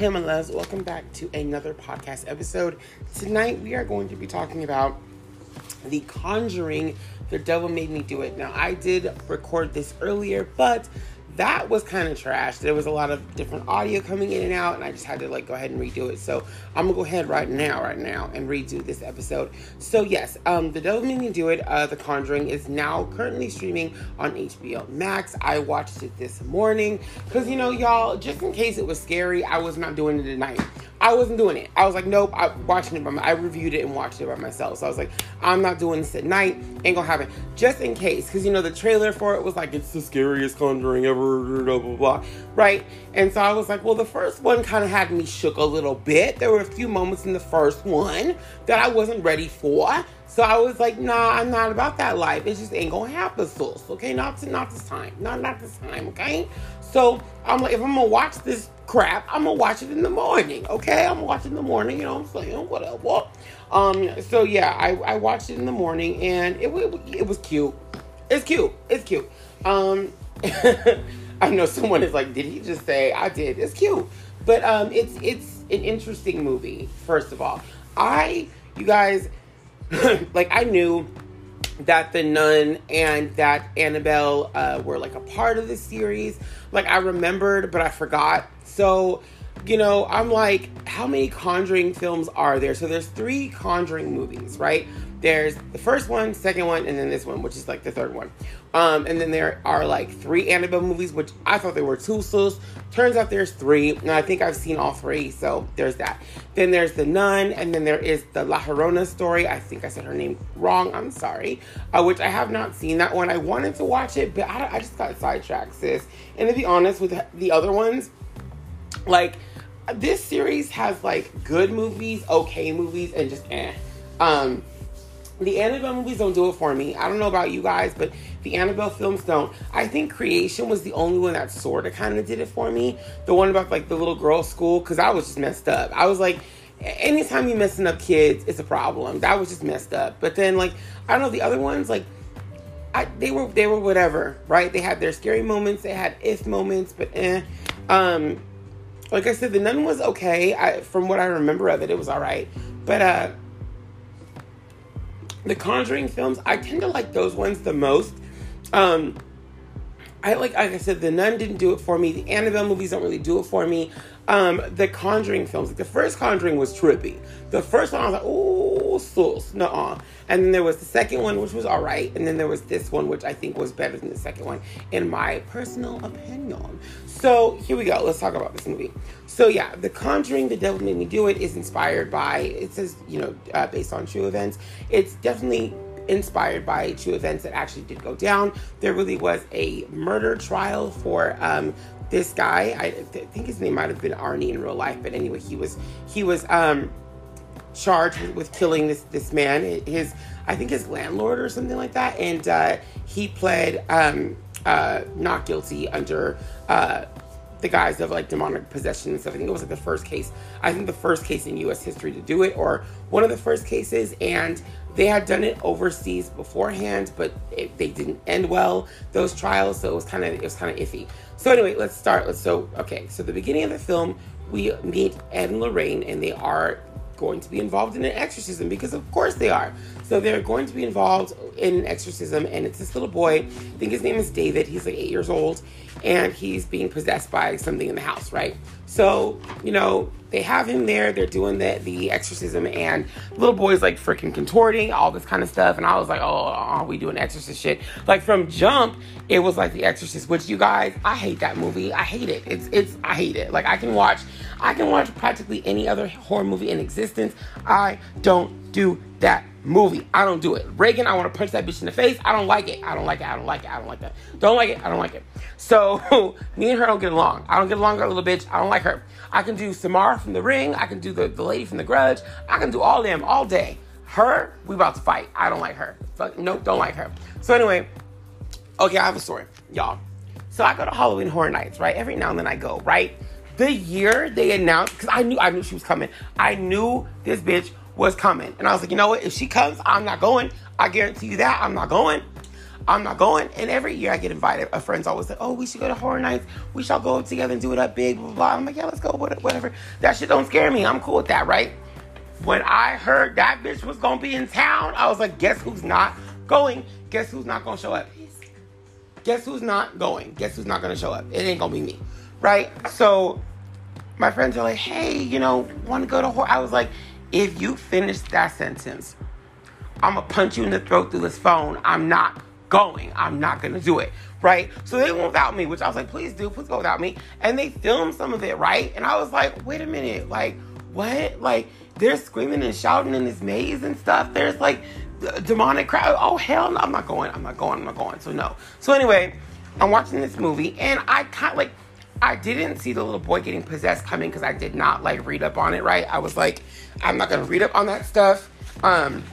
Himalas. Welcome back to another podcast episode. Tonight we are going to be talking about The Conjuring, The Devil Made Me Do It. Now, I did record this earlier, but that was kind of trash. There was a lot of different audio coming in and out, and I just had to like go ahead and redo it. So I'm gonna go ahead right now, right now, and redo this episode. So yes, um, The Devil Made Me Do It, uh, The Conjuring, is now currently streaming on HBO Max. I watched it this morning because you know, y'all, just in case it was scary, I was not doing it tonight. I wasn't doing it. I was like, nope, I'm watching it by my, I reviewed it and watched it by myself. So I was like, I'm not doing this at night. Ain't gonna happen. Just in case. Because, you know, the trailer for it was like, it's the scariest conjuring ever, blah, blah, blah. Right? And so I was like, well, the first one kind of had me shook a little bit. There were a few moments in the first one that I wasn't ready for. So I was like, nah, I'm not about that life. It just ain't gonna happen, sis. Okay, not to, not this time. Not not this time, okay? So I'm like, if I'm gonna watch this crap, I'm gonna watch it in the morning. Okay, I'm watch in the morning. You know what I'm saying? Whatever. Um. So yeah, I, I watched it in the morning, and it, it it was cute. It's cute. It's cute. Um. I know someone is like, did he just say I did? It's cute, but um, it's it's an interesting movie. First of all, I you guys like I knew that the nun and that Annabelle uh, were like a part of the series. Like I remembered, but I forgot. So, you know, I'm like, how many Conjuring films are there? So there's three Conjuring movies, right? There's the first one, second one, and then this one, which is like the third one. Um, and then there are like three Annabelle movies, which I thought there were two. So turns out there's three, and I think I've seen all three. So there's that. Then there's the Nun, and then there is the La Llorona story. I think I said her name wrong. I'm sorry. Uh, which I have not seen that one. I wanted to watch it, but I, I just got sidetracked, sis. And to be honest with the other ones, like this series has like good movies, okay movies, and just eh. Um, the Annabelle movies don't do it for me. I don't know about you guys, but the Annabelle films don't. I think Creation was the only one that sort of kind of did it for me. The one about like the little girl school, because I was just messed up. I was like, anytime you're messing up kids, it's a problem. That was just messed up. But then like, I don't know, the other ones, like, I, they were they were whatever, right? They had their scary moments, they had if moments, but eh. Um, like I said, the nun was okay. I, from what I remember of it, it was all right. But uh, the Conjuring films, I tend to like those ones the most. Um, I like, like I said, the Nun didn't do it for me. The Annabelle movies don't really do it for me. Um, the Conjuring films, like the first Conjuring was trippy. The first one I was like, oh, sus, no. And then there was the second one, which was all right. And then there was this one, which I think was better than the second one, in my personal opinion. So here we go. Let's talk about this movie. So yeah, The Conjuring, The Devil Made Me Do It is inspired by, it says, you know, uh, based on true events. It's definitely inspired by true events that actually did go down. There really was a murder trial for um, this guy. I th- think his name might have been Arnie in real life, but anyway, he was he was um, charged with, killing this this man. His I think his landlord or something like that, and uh, he pled um, uh, not guilty under. Uh, the guise of like demonic possession and stuff. I think it was like the first case. I think the first case in U.S. history to do it, or one of the first cases. And they had done it overseas beforehand, but it, they didn't end well those trials, so it was kind of it was kind of iffy. So anyway, let's start. Let's so okay. So the beginning of the film, we meet Ed and Lorraine, and they are going to be involved in an exorcism because of course they are. So they're going to be involved in an exorcism, and it's this little boy. I think his name is David. He's like eight years old, and he's being possessed by something in the house, right? So, you know, they have him there, they're doing the, the exorcism, and little boy's like freaking contorting, all this kind of stuff. And I was like, oh, are we doing exorcist shit? Like from Jump, it was like The Exorcist, which you guys, I hate that movie. I hate it. It's, it's, I hate it. Like I can watch, I can watch practically any other horror movie in existence. I don't do that movie. I don't do it. Regan, I want to punch that bitch in the face. I don't like it. I don't like it. I don't like it. I don't like that. Don't like it. I don't like it. So me and her don't get along. I don't get along with her little bitch. I don't like her. I can do Samara from The Ring. I can do the, the lady from The Grudge. I can do all them all day. Her, we about to fight. I don't like her. Fuck, nope, don't like her. So anyway, okay, I have a story, y'all. So I go to Halloween Horror Nights, right? Every now and then I go, right? The year they announced, because I knew I knew she was coming. I knew this bitch was coming. And I was like, you know what? If she comes, I'm not going. I guarantee you that I'm not going. I'm not going. And every year I get invited. A friend's always like, oh, we should go to horror nights. We shall go together and do it up big, blah, blah. I'm like, yeah, let's go, whatever. That shit don't scare me. I'm cool with that, right? When I heard that bitch was gonna be in town, I was like, guess who's not going? Guess who's not gonna show up? Guess who's not going? Guess who's not gonna show up? It ain't gonna be me, right? So my friends are like, hey, you know, wanna go to horror? I was like, if you finish that sentence, I'm gonna punch you in the throat through this phone. I'm not going. I'm not gonna do it. Right? So they went without me, which I was like, please do, please go without me. And they filmed some of it, right? And I was like, wait a minute, like, what? Like, they're screaming and shouting in this maze and stuff. There's like demonic crowd. Oh hell no, I'm not going. I'm not going. I'm not going. So no. So anyway, I'm watching this movie and I kind of like I didn't see the little boy getting possessed coming because I did not like read up on it. Right? I was like, I'm not gonna read up on that stuff. Um,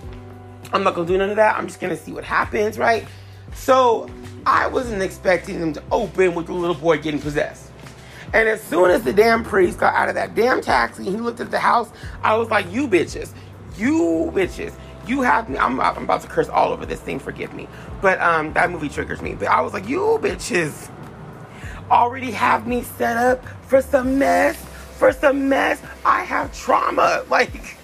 I'm not gonna do none of that. I'm just gonna see what happens. Right? So I wasn't expecting them to open with the little boy getting possessed. And as soon as the damn priest got out of that damn taxi, he looked at the house. I was like, "You bitches, you bitches, you have me." I'm, I'm about to curse all over this thing. Forgive me, but um, that movie triggers me. But I was like, "You bitches, already have me set up for some mess, for some mess. I have trauma. Like,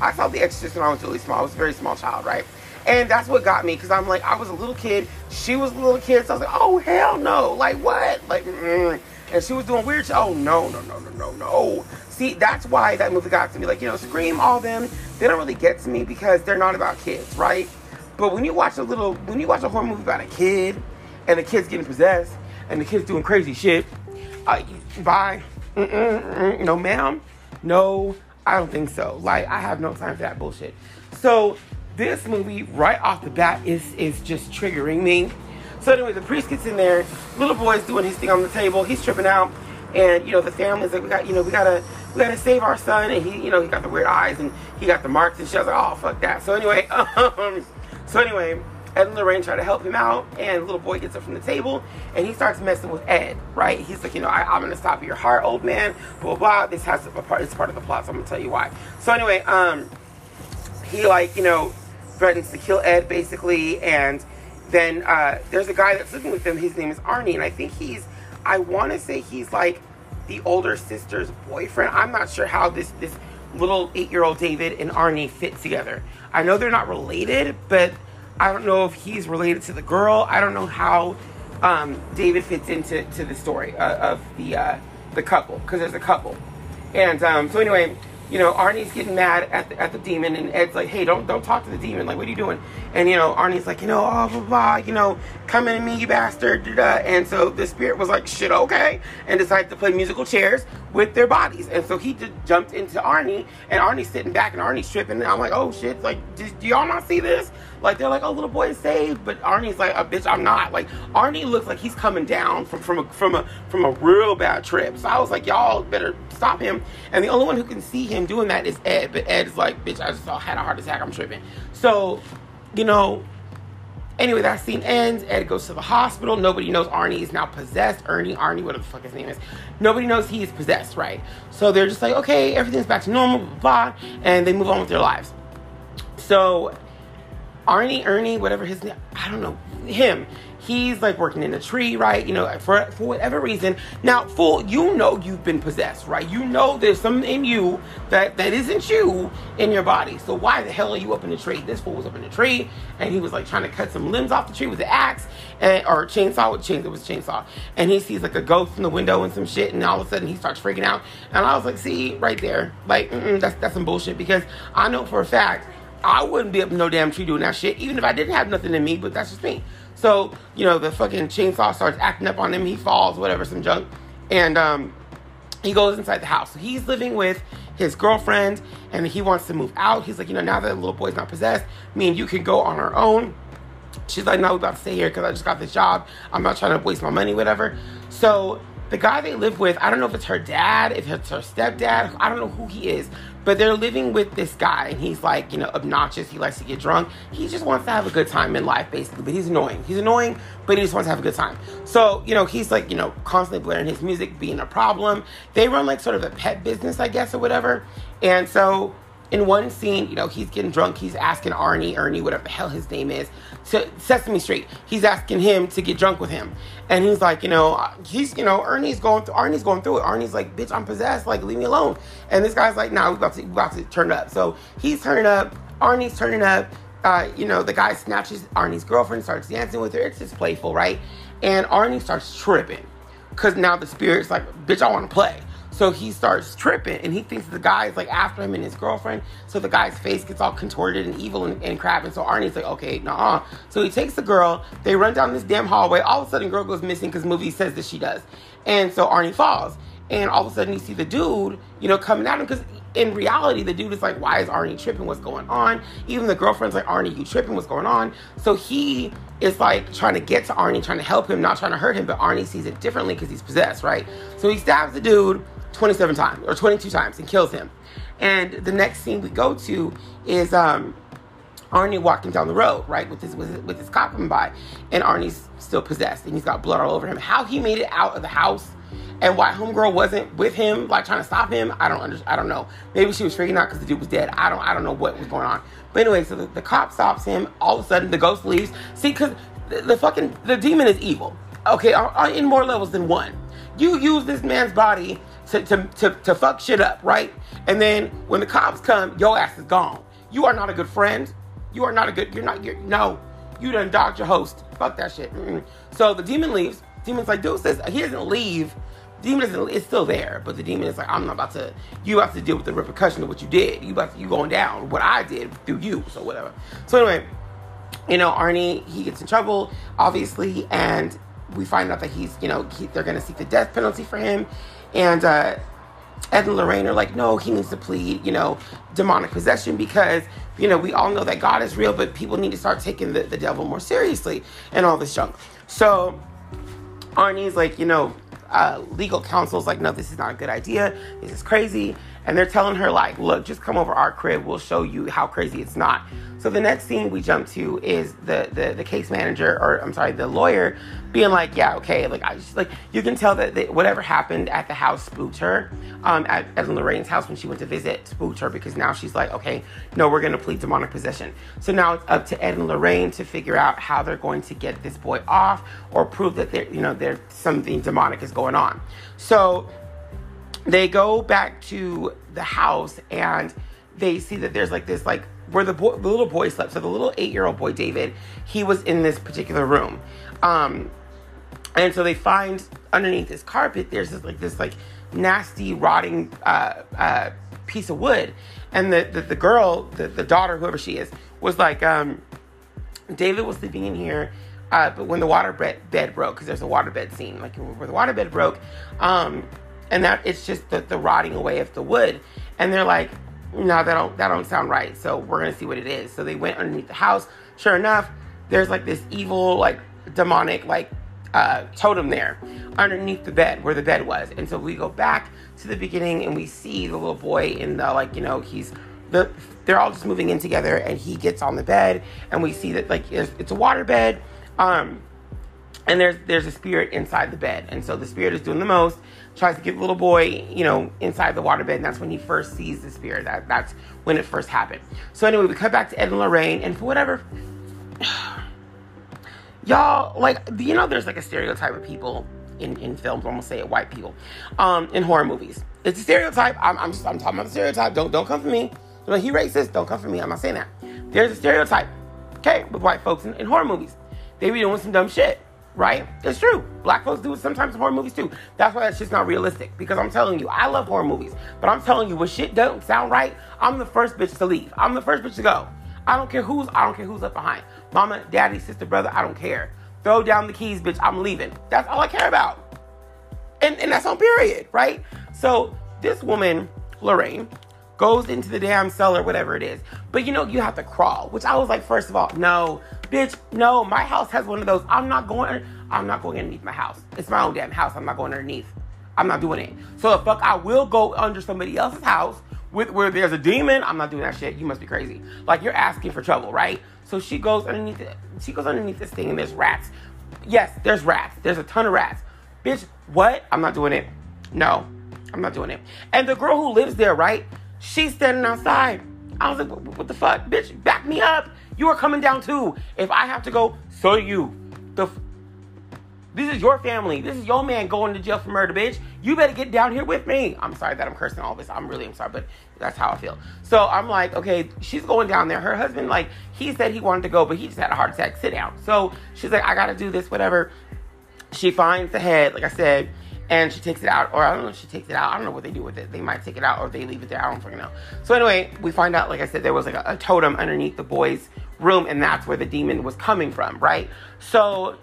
I saw The Exorcist when I was really small. I was a very small child, right?" And that's what got me because I'm like, I was a little kid. She was a little kid. So I was like, oh, hell no. Like, what? Like, mm and she was doing weird shit. Oh no, no, no, no, no, no. See, that's why that movie got to me. Like, you know, Scream, all them, they don't really get to me because they're not about kids, right? But when you watch a little, when you watch a horror movie about a kid, and the kid's getting possessed, and the kid's doing crazy shit, uh, bye. Mm-mm-mm. No, ma'am. No, I don't think so. Like, I have no time for that bullshit. So, this movie, right off the bat, is is just triggering me so anyway, the priest gets in there. Little boy's doing his thing on the table. He's tripping out, and you know the family's like, we got, you know, we gotta, we gotta save our son. And he, you know, he got the weird eyes and he got the marks and shit. I was like, oh fuck that. So anyway, um, so anyway, Ed and Lorraine try to help him out, and little boy gets up from the table and he starts messing with Ed. Right? He's like, you know, I, am gonna stop your heart, old man. Blah blah. blah. This has a part. It's part of the plot. So I'm gonna tell you why. So anyway, um, he like, you know, threatens to kill Ed basically, and then uh, there's a guy that's living with them. His name is Arnie, and I think he's, I want to say he's like the older sister's boyfriend. I'm not sure how this this little eight year old David and Arnie fit together. I know they're not related, but I don't know if he's related to the girl. I don't know how um, David fits into to the story uh, of the uh, the couple because there's a couple, and um, so anyway you know, Arnie's getting mad at the, at the demon, and Ed's like, "Hey, don't don't talk to the demon. Like, what are you doing?" And you know, Arnie's like, "You know, oh blah blah, you know, come in me, you bastard." Da, da. And so the spirit was like, "Shit, okay," and decided to play musical chairs with their bodies. And so he just jumped into Arnie, and Arnie's sitting back, and Arnie's tripping. And I'm like, "Oh shit! Like, do, do y'all not see this?" Like they're like, "Oh, little boy is saved," but Arnie's like, "A oh, bitch, I'm not." Like Arnie looks like he's coming down from from a from a from a real bad trip. So I was like, "Y'all better stop him." And the only one who can see him doing that is Ed. But Ed's like, "Bitch, I just had a heart attack. I'm tripping." So, you know, Anyway, that scene ends. Ed goes to the hospital. Nobody knows Arnie is now possessed. Ernie, Arnie, whatever the fuck his name is. Nobody knows he is possessed, right? So they're just like, okay, everything's back to normal, blah, blah, and they move on with their lives. So Arnie, Ernie, whatever his name, I don't know, him, he's like working in a tree, right? You know, for for whatever reason. Now, fool, you know you've been possessed, right? You know there's something in you that that isn't you in your body. So why the hell are you up in the tree? This fool was up in the tree, and he was like trying to cut some limbs off the tree with the axe and or chainsaw with chains. It was chainsaw, and he sees like a ghost in the window and some shit, and all of a sudden he starts freaking out. And I was like, see, right there, like that's that's some bullshit because I know for a fact. I wouldn't be up no damn tree doing that shit, even if I didn't have nothing in me, but that's just me. So, you know, the fucking chainsaw starts acting up on him. He falls, whatever, some junk. And um, he goes inside the house. So he's living with his girlfriend and he wants to move out. He's like, you know, now that the little boy's not possessed, me and you can go on our own. She's like, no, we're about to stay here because I just got this job. I'm not trying to waste my money, whatever. So the guy they live with, I don't know if it's her dad, if it's her stepdad, I don't know who he is, but they're living with this guy, and he's like, you know, obnoxious. He likes to get drunk. He just wants to have a good time in life, basically. But he's annoying. He's annoying, but he just wants to have a good time. So, you know, he's like, you know, constantly blaring his music, being a problem. They run like sort of a pet business, I guess, or whatever. And so in one scene, you know, he's getting drunk. He's asking Arnie, Ernie, whatever the hell his name is, to Sesame Street. He's asking him to get drunk with him, and he's like, you know, he's, you know, Ernie's going through. Arnie's going through it. Arnie's like, bitch, I'm possessed. Like, leave me alone. And this guy's like, nah, we about to, we about to turn up. So he's turning up. Arnie's turning up. Uh, you know, the guy snatches Arnie's girlfriend, starts dancing with her. It's just playful, right? And Arnie starts tripping because now the spirit's like, bitch, I want to play. So he starts tripping and he thinks the guy is like after him and his girlfriend. So the guy's face gets all contorted and evil and, and crap. And so Arnie's like, okay, nah. So he takes the girl, they run down this damn hallway. All of a sudden, girl goes missing because movie says that she does. And so Arnie falls. And all of a sudden, you see the dude, you know, coming at him because in reality, the dude is like, why is Arnie tripping? What's going on? Even the girlfriend's like, Arnie, you tripping? What's going on? So he is like trying to get to Arnie, trying to help him, not trying to hurt him, but Arnie sees it differently because he's possessed, right? So he stabs the dude 27 times or 22 times and kills him. And the next scene we go to is um, Arnie walking down the road, right, with his, with his with his cop coming by, and Arnie's still possessed and he's got blood all over him. How he made it out of the house and why homegirl wasn't with him, like trying to stop him, I don't understand. I don't know. Maybe she was freaking out because the dude was dead. I don't I don't know what was going on. But anyway, so the, the cop stops him. All of a sudden, the ghost leaves. See, because the, the fucking the demon is evil. Okay, in more levels than one. You use this man's body to, to, to, to fuck shit up, right? And then when the cops come, your ass is gone. You are not a good friend. You are not a good, you're not, you're, no. You done dogged your host. Fuck that shit. Mm-mm. So the demon leaves. Demon's like, dude says, he doesn't leave. Demon it's still there, but the demon is like, I'm not about to, you have to deal with the repercussion of what you did. You about to, you going down, what I did through you, so whatever. So anyway, you know, Arnie, he gets in trouble, obviously, and we find out that he's, you know, he, they're going to seek the death penalty for him. And uh, Ed and Lorraine are like, no, he needs to plead, you know, demonic possession because, you know, we all know that God is real, but people need to start taking the, the devil more seriously and all this junk. So Arnie's like, you know, uh, legal counsel's like, no, this is not a good idea. This is crazy. And they're telling her, like, look, just come over our crib. We'll show you how crazy it's not. So the next scene we jump to is the, the, the case manager, or I'm sorry, the lawyer being like, yeah, okay, like I just like you can tell that, whatever happened at the house spooked her. Um, Ed and Lorraine's house when she went to visit spooked her because now she's like, okay, no, we're gonna plead demonic possession. So now it's up to Ed and Lorraine to figure out how they're going to get this boy off or prove that there, you know, there's something demonic is going on. So they go back to the house and they see that there's like this like where the boy the little boy slept. So the little eight-year-old boy david he was in this particular room. Um and so they find underneath this carpet there's this like this like nasty rotting uh, uh, piece of wood. And the, the, the girl the, the daughter whoever she is was like um david was sleeping in here uh, but when the water bed, bed broke because there's a water bed scene like where the water bed broke um and that it's just the, the rotting away of the wood. And they're like no that don't that don't sound right. So we're gonna see what it is. So they went underneath the house. Sure enough there's like this evil like demonic like uh, totem there underneath the bed where the bed was. And so we go back to the beginning and we see the little boy in the like you know he's the they're all just moving in together and he gets on the bed and we see that like it's, it's a water bed um and there's there's a spirit inside the bed. And so the spirit is doing the most tries to get little boy you know inside the waterbed and that's when he first sees the spirit. That that's when it first happened. So anyway we cut back to ed and lorraine and for whatever y'all like you know there's like a stereotype of people in, in films i'm gonna say it white people um in horror movies. It's a stereotype. I'm, I'm, just, I'm talking about the stereotype. Don't don't come for me. He racist. Don't come for me. I'm not saying that. There's a stereotype okay with white folks in, in horror movies. They be doing some dumb shit right? It's true. Black folks do it sometimes in horror movies too. That's why that's just not realistic. Because I'm telling you, I love horror movies. But I'm telling you, when shit don't sound right, I'm the first bitch to leave. I'm the first bitch to go. I don't care who's I don't care who's left behind. Mama, daddy, sister, brother, I don't care. Throw down the keys, bitch. I'm leaving. That's all I care about. And and that's on period, right? So this woman, Lorraine, goes into the damn cellar, whatever it is. But you know, you have to crawl, which I was like, first of all, no, bitch, no, my house has one of those. I'm not going, I'm not going underneath my house. It's my own damn house. I'm not going underneath. I'm not doing it. So the fuck, I will go under somebody else's house with where there's a demon. I'm not doing that shit. You must be crazy. Like you're asking for trouble, right? So she goes underneath. It. She goes underneath this thing, and there's rats. Yes, there's rats. There's a ton of rats. Bitch, what? I'm not doing it. No, I'm not doing it. And the girl who lives there, right? She's standing outside. I was like, what, the fuck, bitch? Back me up. You are coming down too. If I have to go, so you. The f- this is your family. This is your man going to jail for murder, bitch. You better get down here with me. I'm sorry that I'm cursing all this. I'm really, I'm sorry, but that's how I feel. So I'm like, okay, she's going down there. Her husband, like, he said he wanted to go, but he just had a heart attack. Sit down. So she's like, I gotta do this, whatever. She finds the head, like I said, and she takes it out, or I don't know if she takes it out. I don't know what they do with it. They might take it out or they leave it there. I don't fucking know. So anyway, we find out, like I said, there was like a, a totem underneath the boy's room, and that's where the demon was coming from, right? So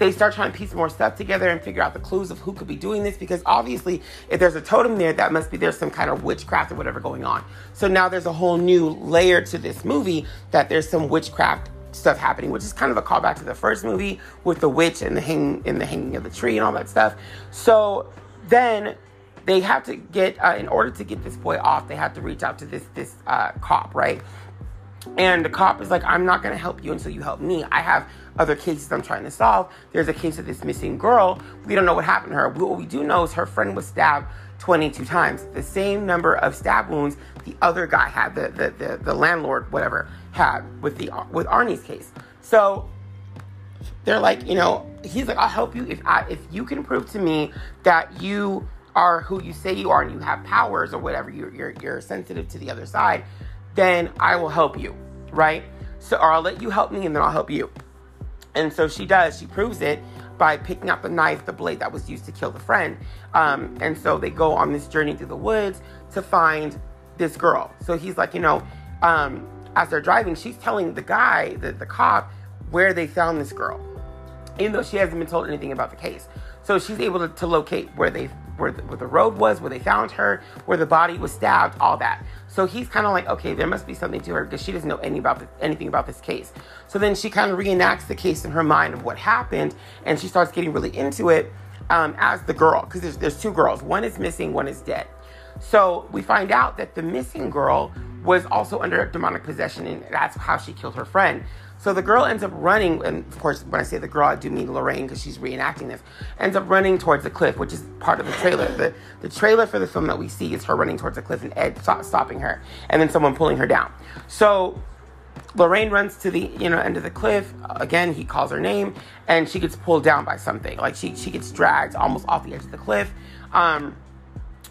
they start trying to piece more stuff together and figure out the clues of who could be doing this because obviously if there's a totem there that must be there's some kind of witchcraft or whatever going on so now there's a whole new layer to this movie that there's some witchcraft stuff happening which is kind of a callback to the first movie with the witch and the hang the hanging of the tree and all that stuff so then they have to get uh, in order to get this boy off they have to reach out to this this uh, cop right and the cop is like, I'm not going to help you until you help me. I have other cases I'm trying to solve. There's a case of this missing girl. We don't know what happened to her. What we do know is her friend was stabbed 22 times. The same number of stab wounds the other guy had, the, the, the, the landlord, whatever, had with, the, with Arnie's case. So they're like, you know, he's like, I'll help you if I, if you can prove to me that you are who you say you are and you have powers or whatever, you're, you're, you're sensitive to the other side then I will help you, right? So, or I'll let you help me and then I'll help you. And so she does. She proves it by picking up the knife, the blade that was used to kill the friend. Um, and so they go on this journey through the woods to find this girl. So he's like, you know, um, as they're driving, she's telling the guy, the, the cop, where they found this girl, even though she hasn't been told anything about the case. So she's able to, to locate where they where the, where the road was, where they found her, where the body was stabbed, all that. So he's kind of like, okay, there must be something to her because she doesn't know any about the, anything about this case. So then she kind of reenacts the case in her mind of what happened, and she starts getting really into it um, as the girl because there's, there's two girls. One is missing, one is dead. So we find out that the missing girl was also under demonic possession, and that's how she killed her friend. So the girl ends up running, and of course, when I say the girl, I do mean Lorraine because she's reenacting this. Ends up running towards the cliff, which is part of the trailer. The the trailer for the film that we see is her running towards the cliff and Ed stopping her, and then someone pulling her down. So Lorraine runs to the you know end of the cliff. Again, he calls her name, and she gets pulled down by something. Like she she gets dragged almost off the edge of the cliff. Um,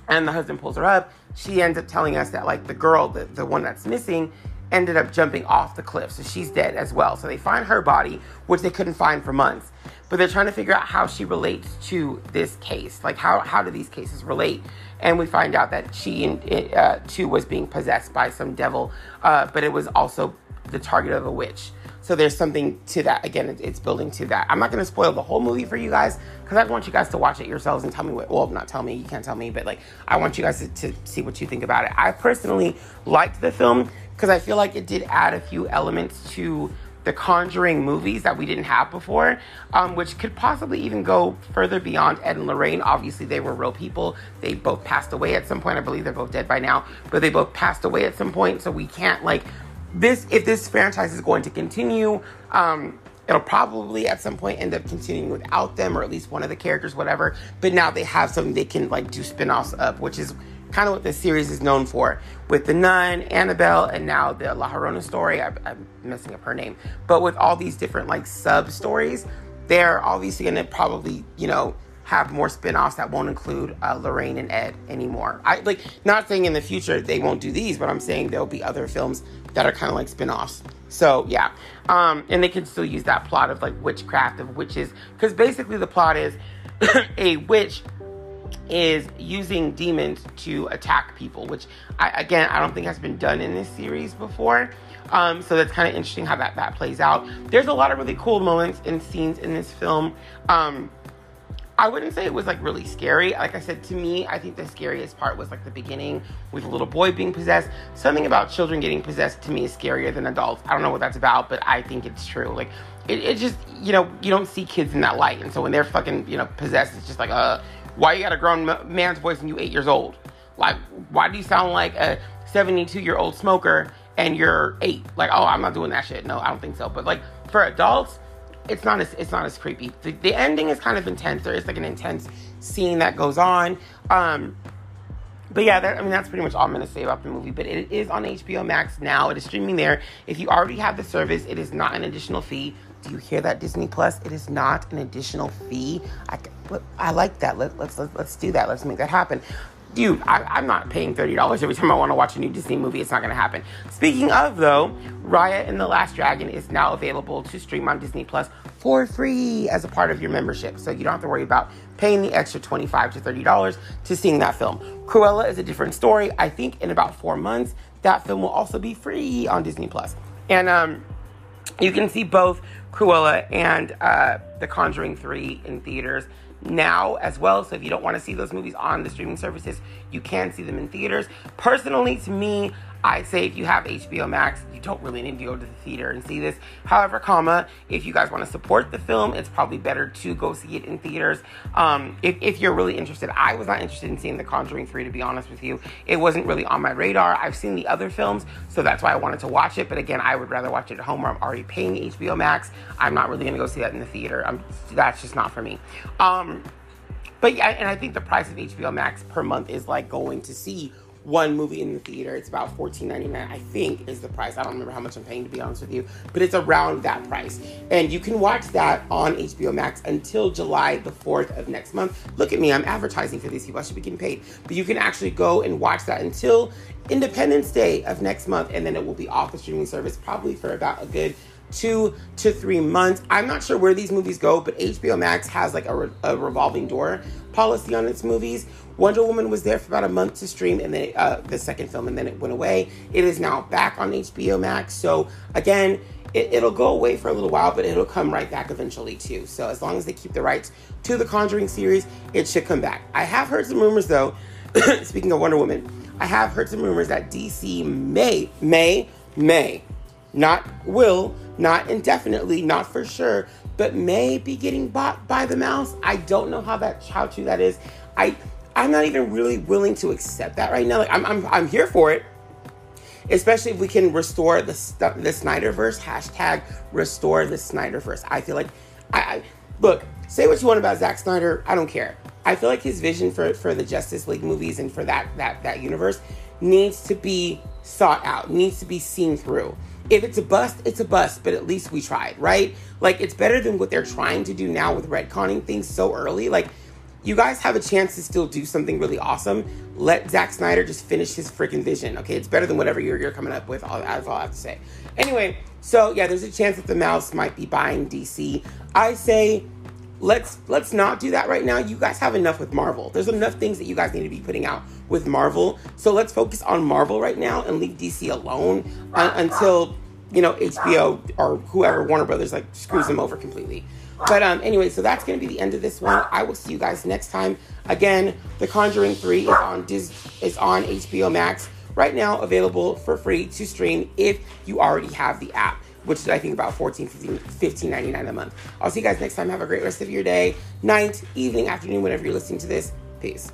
and the husband pulls her up. She ends up telling us that like the girl, the, the one that's missing, ended up jumping off the cliff. So she's dead as well. So they find her body, which they couldn't find for months. But they're trying to figure out how she relates to this case. Like, how, how do these cases relate? And we find out that she, uh, too, was being possessed by some devil, uh, but it was also the target of a witch. So there's something to that. Again, it's building to that. I'm not going to spoil the whole movie for you guys because I want you guys to watch it yourselves and tell me what. Well, not tell me. You can't tell me, but like I want you guys to, to see what you think about it. I personally liked the film because I feel like it did add a few elements to the Conjuring movies that we didn't have before, um, which could possibly even go further beyond Ed and Lorraine. Obviously, they were real people. They both passed away at some point. I believe they're both dead by now, but they both passed away at some point. So we can't like this if this franchise is going to continue um, it'll probably at some point end up continuing without them or at least one of the characters whatever. But now they have something they can like do spin-offs of which is kind of what this series is known for with the nun annabelle and now the la Llorona story. I, i'm messing up her name. But with all these different like sub stories they're obviously going to probably you know have more spin-offs that won't include uh, Lorraine and Ed anymore. I like not saying in the future they won't do these, but I'm saying there'll be other films that are kind of like spin-offs. So yeah, um, and they can still use that plot of like witchcraft of witches because basically the plot is a witch is using demons to attack people, which I, again I don't think has been done in this series before. Um, so that's kind of interesting how that that plays out. There's a lot of really cool moments and scenes in this film. Um, I wouldn't say it was like really scary. Like I said, to me, I think the scariest part was like the beginning with a little boy being possessed. Something about children getting possessed to me is scarier than adults. I don't know what that's about, but I think it's true. Like it, it just, you know, you don't see kids in that light. And so when they're fucking, you know, possessed, it's just like, uh, why you got a grown man's voice and you eight years old? Like, why do you sound like a 72 year old smoker and you're eight? Like, oh, I'm not doing that shit. No, I don't think so. But like for adults, it's not as it's not as creepy. The, the ending is kind of intense. There is like an intense scene that goes on. Um, but yeah, I mean, that's pretty much all I'm to say about the movie. But it is on HBO Max now. It is streaming there. If you already have the service, it is not an additional fee. Do you hear that, Disney Plus? It is not an additional fee. I, I like that. Let, let's, let's let's do that. Let's make that happen. Dude, I, am not paying $30 every time I want to watch a new Disney movie. It's not going to happen. Speaking of, though, Raya and the Last Dragon is now available to stream on Disney Plus for free as a part of your membership. So you don't have to worry about paying the extra 25 to $30 to seeing that film. Cruella is a different story. I think in about four months, that film will also be free on Disney Plus. And um, you can see both Cruella and uh, The Conjuring 3 in theaters now as well. So if you don't want to see those movies on the streaming services, you can see them in theaters. Personally, to me, I say if you have HBO Max, you don't really need to go to the theater and see this. However, comma, if you guys want to support the film, it's probably better to go see it in theaters. Um, if, if you're really interested, I was not interested in seeing The Conjuring 3, to be honest with you. It wasn't really on my radar. I've seen the other films, so that's why I wanted to watch it. But again, I would rather watch it at home where I'm already paying HBO Max. I'm not really going to go see that in the theater. I'm, that's just not for me. Um, but yeah, and I think the price of HBO Max per month is like going to see one movie in the theater. It's about $14.99, I think, is the price. I don't remember how much I'm paying to be honest with you, but it's around that price. And you can watch that on HBO Max until July the 4th of next month. Look at me, I'm advertising for these people. I should be getting paid. But you can actually go and watch that until Independence Day of next month, and then it will be off the streaming service probably for about a good two to three months. I'm not sure where these movies go, but HBO Max has like a, re- a revolving door policy on its movies. Wonder Woman was there for about a month to stream, and then uh, the second film, and then it went away. It is now back on HBO Max. So again, it, will go away for a little while, but it'll come right back eventually too. So as long as they keep the rights to the Conjuring series, it should come back. I have heard some rumors though. speaking of Wonder Woman, I have heard some rumors that DC may, may, may, not will not indefinitely, not for sure, but may be getting bought by the mouse. I don't know how that how true that is. I I'm not even really willing to accept that right now. Like I'm I'm, I'm here for it, especially if we can restore the the Snyderverse hashtag restore the Snyderverse. I feel like I, I look say what you want about Zack Snyder. I don't care. I feel like his vision for for the Justice League movies and for that that that universe needs to be sought out, needs to be seen through if it's a bust, it's a bust, but at least we tried, right? Like it's better than what they're trying to do now with retconning things so early. Like you guys have a chance to still do something really awesome. Let Zack Snyder just finish his freaking vision. Okay, it's better than whatever you're, you're coming up with. That's all I have to say. Anyway, so yeah, there's a chance that the mouse might be buying DC. I say let's let's not do that right now. You guys have enough with Marvel. There's enough things that you guys need to be putting out with Marvel. So let's focus on Marvel right now and leave DC alone uh, until you know HBO or whoever Warner Brothers like screws them over completely. But um, anyway, so that's going to be the end of this one. I will see you guys next time. Again, The Conjuring Three is on Dis- is on HBO Max right now, available for free to stream if you already have the app which is I think about 14 15 15 99 a month. I'll see you guys next time. Have a great rest of your day, night, evening, afternoon, whenever you're listening to this. Peace.